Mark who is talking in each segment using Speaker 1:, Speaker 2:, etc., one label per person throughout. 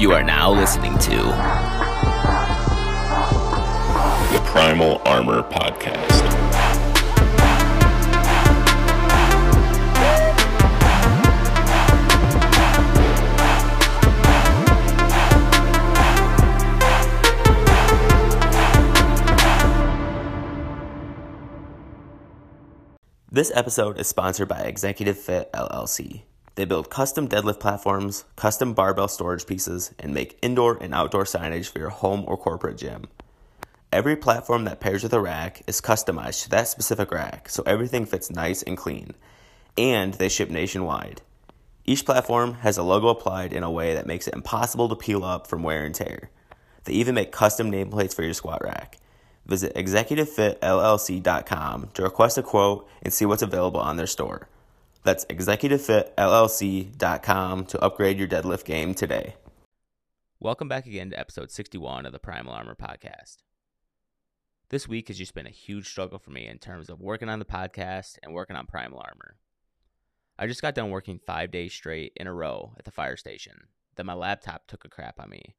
Speaker 1: You are now listening to
Speaker 2: the Primal Armor Podcast.
Speaker 1: This episode is sponsored by Executive Fit LLC. They build custom deadlift platforms, custom barbell storage pieces, and make indoor and outdoor signage for your home or corporate gym. Every platform that pairs with a rack is customized to that specific rack, so everything fits nice and clean. And they ship nationwide. Each platform has a logo applied in a way that makes it impossible to peel up from wear and tear. They even make custom nameplates for your squat rack. Visit executivefitllc.com to request a quote and see what's available on their store. That's executivefitllc.com to upgrade your deadlift game today. Welcome back again to episode 61 of the Primal Armor Podcast. This week has just been a huge struggle for me in terms of working on the podcast and working on Primal Armor. I just got done working five days straight in a row at the fire station. Then my laptop took a crap on me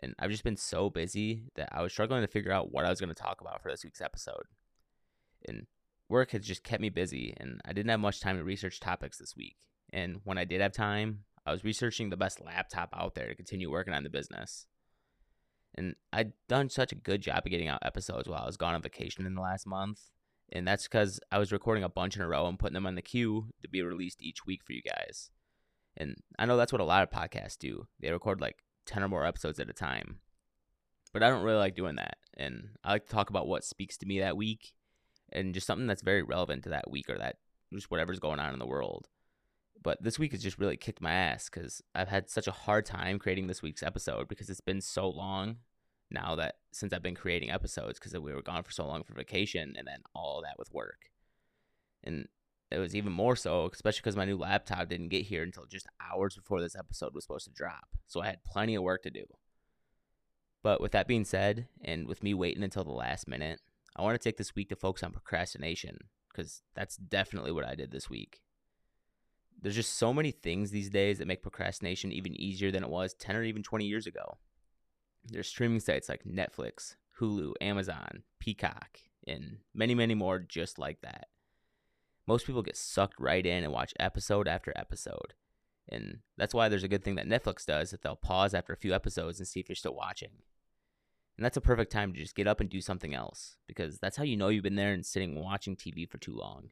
Speaker 1: and I've just been so busy that I was struggling to figure out what I was going to talk about for this week's episode. And work has just kept me busy, and I didn't have much time to research topics this week. And when I did have time, I was researching the best laptop out there to continue working on the business. And I'd done such a good job of getting out episodes while I was gone on vacation in the last month. And that's because I was recording a bunch in a row and putting them on the queue to be released each week for you guys. And I know that's what a lot of podcasts do. They record like 10 or more episodes at a time. But I don't really like doing that. And I like to talk about what speaks to me that week and just something that's very relevant to that week or that just whatever's going on in the world. But this week has just really kicked my ass because I've had such a hard time creating this week's episode because it's been so long now that since I've been creating episodes because we were gone for so long for vacation and then all that with work. And it was even more so, especially because my new laptop didn't get here until just hours before this episode was supposed to drop. So I had plenty of work to do. But with that being said, and with me waiting until the last minute, I want to take this week to focus on procrastination because that's definitely what I did this week. There's just so many things these days that make procrastination even easier than it was 10 or even 20 years ago. There's streaming sites like Netflix, Hulu, Amazon, Peacock, and many, many more just like that most people get sucked right in and watch episode after episode. And that's why there's a good thing that Netflix does that they'll pause after a few episodes and see if you're still watching. And that's a perfect time to just get up and do something else because that's how you know you've been there and sitting watching TV for too long.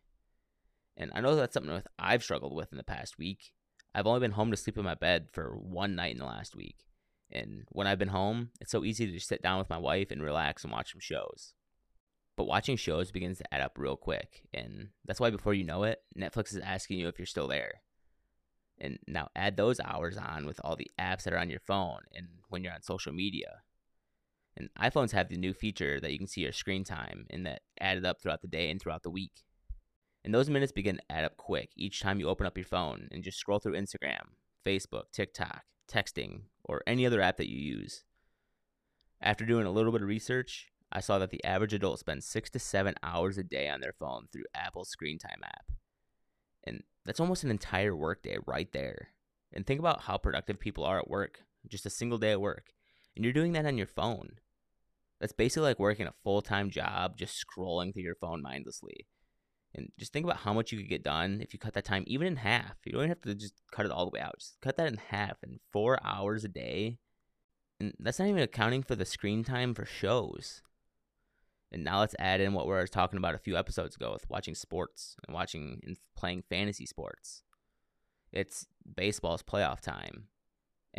Speaker 1: And I know that's something I've struggled with in the past week. I've only been home to sleep in my bed for one night in the last week. And when I've been home, it's so easy to just sit down with my wife and relax and watch some shows. But watching shows begins to add up real quick. And that's why before you know it, Netflix is asking you if you're still there. And now add those hours on with all the apps that are on your phone and when you're on social media. And iPhones have the new feature that you can see your screen time and that added up throughout the day and throughout the week. And those minutes begin to add up quick each time you open up your phone and just scroll through Instagram, Facebook, TikTok, texting, or any other app that you use. After doing a little bit of research, I saw that the average adult spends six to seven hours a day on their phone through Apple's Screen Time app. And that's almost an entire workday right there. And think about how productive people are at work, just a single day at work. And you're doing that on your phone. That's basically like working a full time job, just scrolling through your phone mindlessly. And just think about how much you could get done if you cut that time even in half. You don't have to just cut it all the way out. Just cut that in half in four hours a day. And that's not even accounting for the screen time for shows. And now let's add in what we were talking about a few episodes ago with watching sports and watching and playing fantasy sports. It's baseball's playoff time.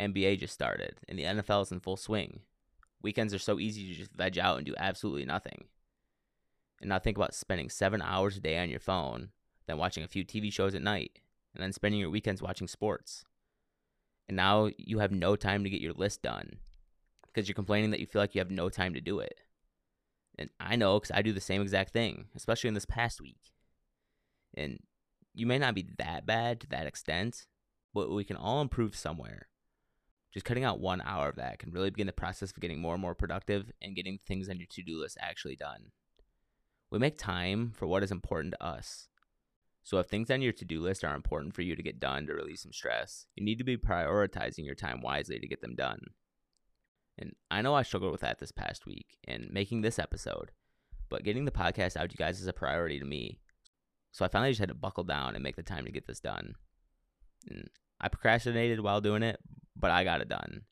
Speaker 1: NBA just started, and the NFL is in full swing. Weekends are so easy to just veg out and do absolutely nothing. And not think about spending seven hours a day on your phone, then watching a few TV shows at night, and then spending your weekends watching sports. And now you have no time to get your list done because you're complaining that you feel like you have no time to do it. And I know because I do the same exact thing, especially in this past week. And you may not be that bad to that extent, but we can all improve somewhere. Just cutting out one hour of that can really begin the process of getting more and more productive and getting things on your to do list actually done. We make time for what is important to us. So if things on your to do list are important for you to get done to release some stress, you need to be prioritizing your time wisely to get them done. And I know I struggled with that this past week in making this episode, but getting the podcast out to you guys is a priority to me. So I finally just had to buckle down and make the time to get this done. And I procrastinated while doing it, but I got it done.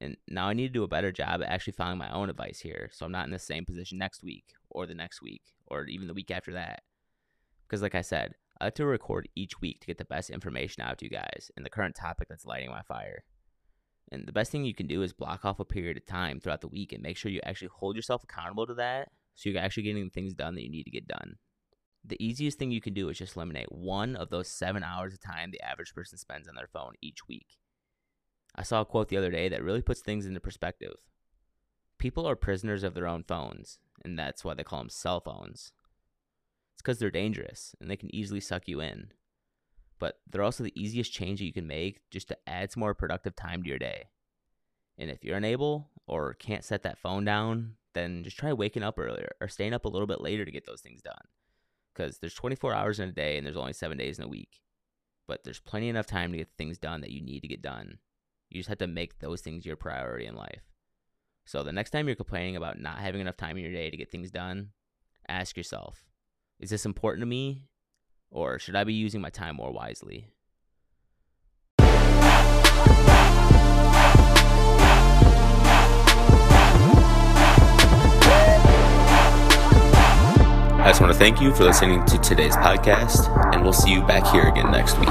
Speaker 1: And now I need to do a better job at actually following my own advice here so I'm not in the same position next week or the next week or even the week after that. Because, like I said, I like to record each week to get the best information out to you guys and the current topic that's lighting my fire. And the best thing you can do is block off a period of time throughout the week and make sure you actually hold yourself accountable to that so you're actually getting the things done that you need to get done. The easiest thing you can do is just eliminate one of those seven hours of time the average person spends on their phone each week. I saw a quote the other day that really puts things into perspective. People are prisoners of their own phones, and that's why they call them cell phones. It's because they're dangerous and they can easily suck you in. But they're also the easiest change that you can make just to add some more productive time to your day. And if you're unable or can't set that phone down, then just try waking up earlier or staying up a little bit later to get those things done. Because there's 24 hours in a day and there's only seven days in a week. But there's plenty enough time to get things done that you need to get done. You just have to make those things your priority in life. So the next time you're complaining about not having enough time in your day to get things done, ask yourself is this important to me? Or should I be using my time more wisely? I just want to thank you for listening to today's podcast, and we'll see you back here again next week.